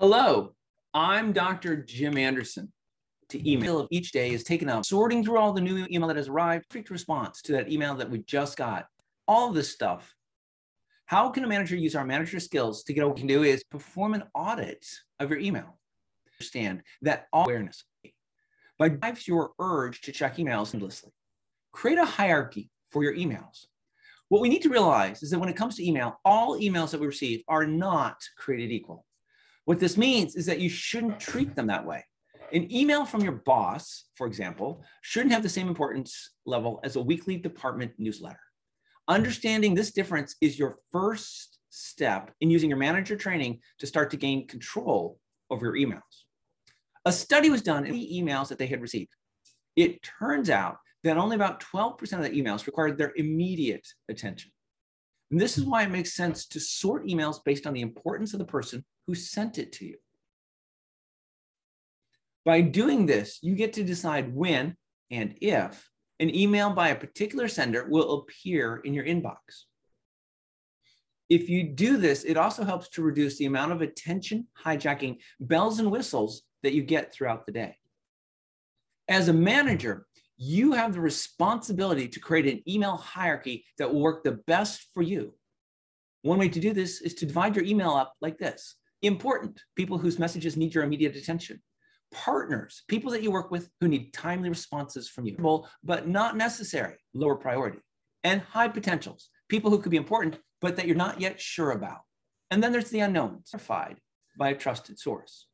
Hello, I'm Dr. Jim Anderson. To email each day is taken up, sorting through all the new email that has arrived, perfect response to that email that we just got. All this stuff. How can a manager use our manager skills to get what we can do is perform an audit of your email. Understand that awareness by drives your urge to check emails endlessly. Create a hierarchy for your emails. What we need to realize is that when it comes to email, all emails that we receive are not created equal. What this means is that you shouldn't treat them that way. An email from your boss, for example, shouldn't have the same importance level as a weekly department newsletter. Understanding this difference is your first step in using your manager training to start to gain control over your emails. A study was done in the emails that they had received. It turns out that only about 12% of the emails required their immediate attention. And this is why it makes sense to sort emails based on the importance of the person who sent it to you. By doing this, you get to decide when and if an email by a particular sender will appear in your inbox. If you do this, it also helps to reduce the amount of attention hijacking bells and whistles that you get throughout the day. As a manager, you have the responsibility to create an email hierarchy that will work the best for you. One way to do this is to divide your email up like this important people whose messages need your immediate attention, partners, people that you work with who need timely responses from you, but not necessary, lower priority, and high potentials, people who could be important, but that you're not yet sure about. And then there's the unknowns, verified by a trusted source.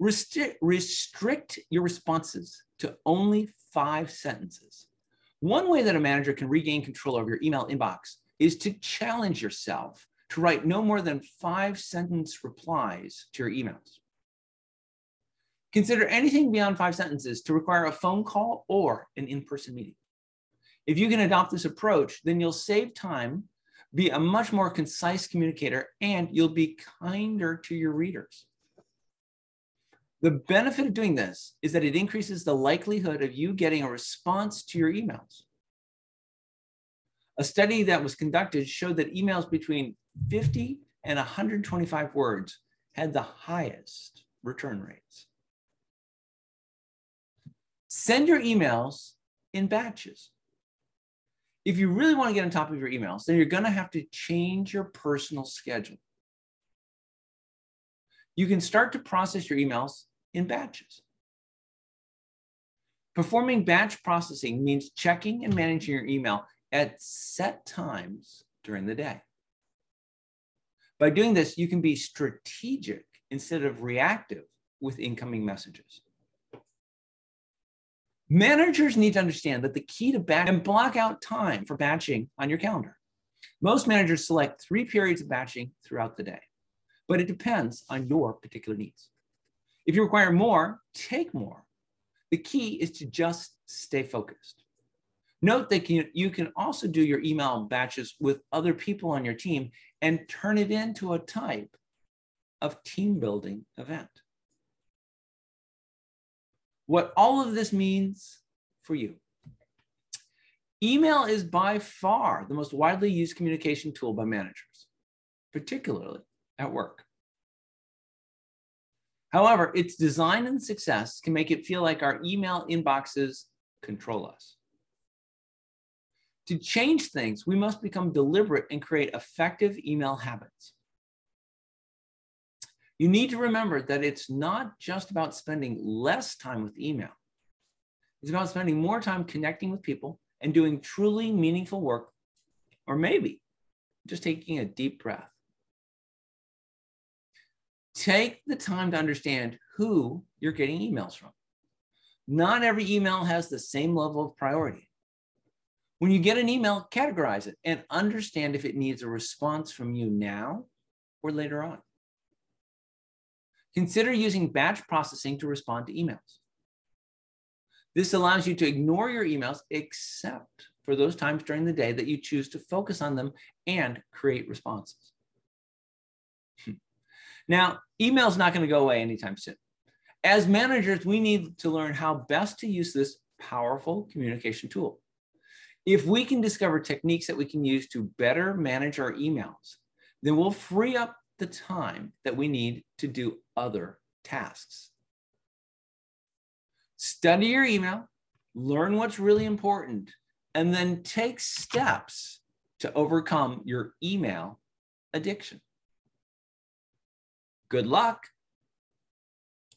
Restri- restrict your responses to only five sentences. One way that a manager can regain control over your email inbox is to challenge yourself to write no more than five sentence replies to your emails. Consider anything beyond five sentences to require a phone call or an in person meeting. If you can adopt this approach, then you'll save time, be a much more concise communicator, and you'll be kinder to your readers. The benefit of doing this is that it increases the likelihood of you getting a response to your emails. A study that was conducted showed that emails between 50 and 125 words had the highest return rates. Send your emails in batches. If you really want to get on top of your emails, then you're going to have to change your personal schedule. You can start to process your emails in batches. Performing batch processing means checking and managing your email at set times during the day. By doing this, you can be strategic instead of reactive with incoming messages. Managers need to understand that the key to batch and block out time for batching on your calendar. Most managers select three periods of batching throughout the day, but it depends on your particular needs. If you require more, take more. The key is to just stay focused. Note that you can also do your email batches with other people on your team and turn it into a type of team building event. What all of this means for you. Email is by far the most widely used communication tool by managers, particularly at work. However, its design and success can make it feel like our email inboxes control us. To change things, we must become deliberate and create effective email habits. You need to remember that it's not just about spending less time with email. It's about spending more time connecting with people and doing truly meaningful work, or maybe just taking a deep breath. Take the time to understand who you're getting emails from. Not every email has the same level of priority. When you get an email, categorize it and understand if it needs a response from you now or later on. Consider using batch processing to respond to emails. This allows you to ignore your emails except for those times during the day that you choose to focus on them and create responses. Hmm. Now, email is not going to go away anytime soon. As managers, we need to learn how best to use this powerful communication tool. If we can discover techniques that we can use to better manage our emails, then we'll free up the time that we need to do other tasks. Study your email, learn what's really important, and then take steps to overcome your email addiction good luck.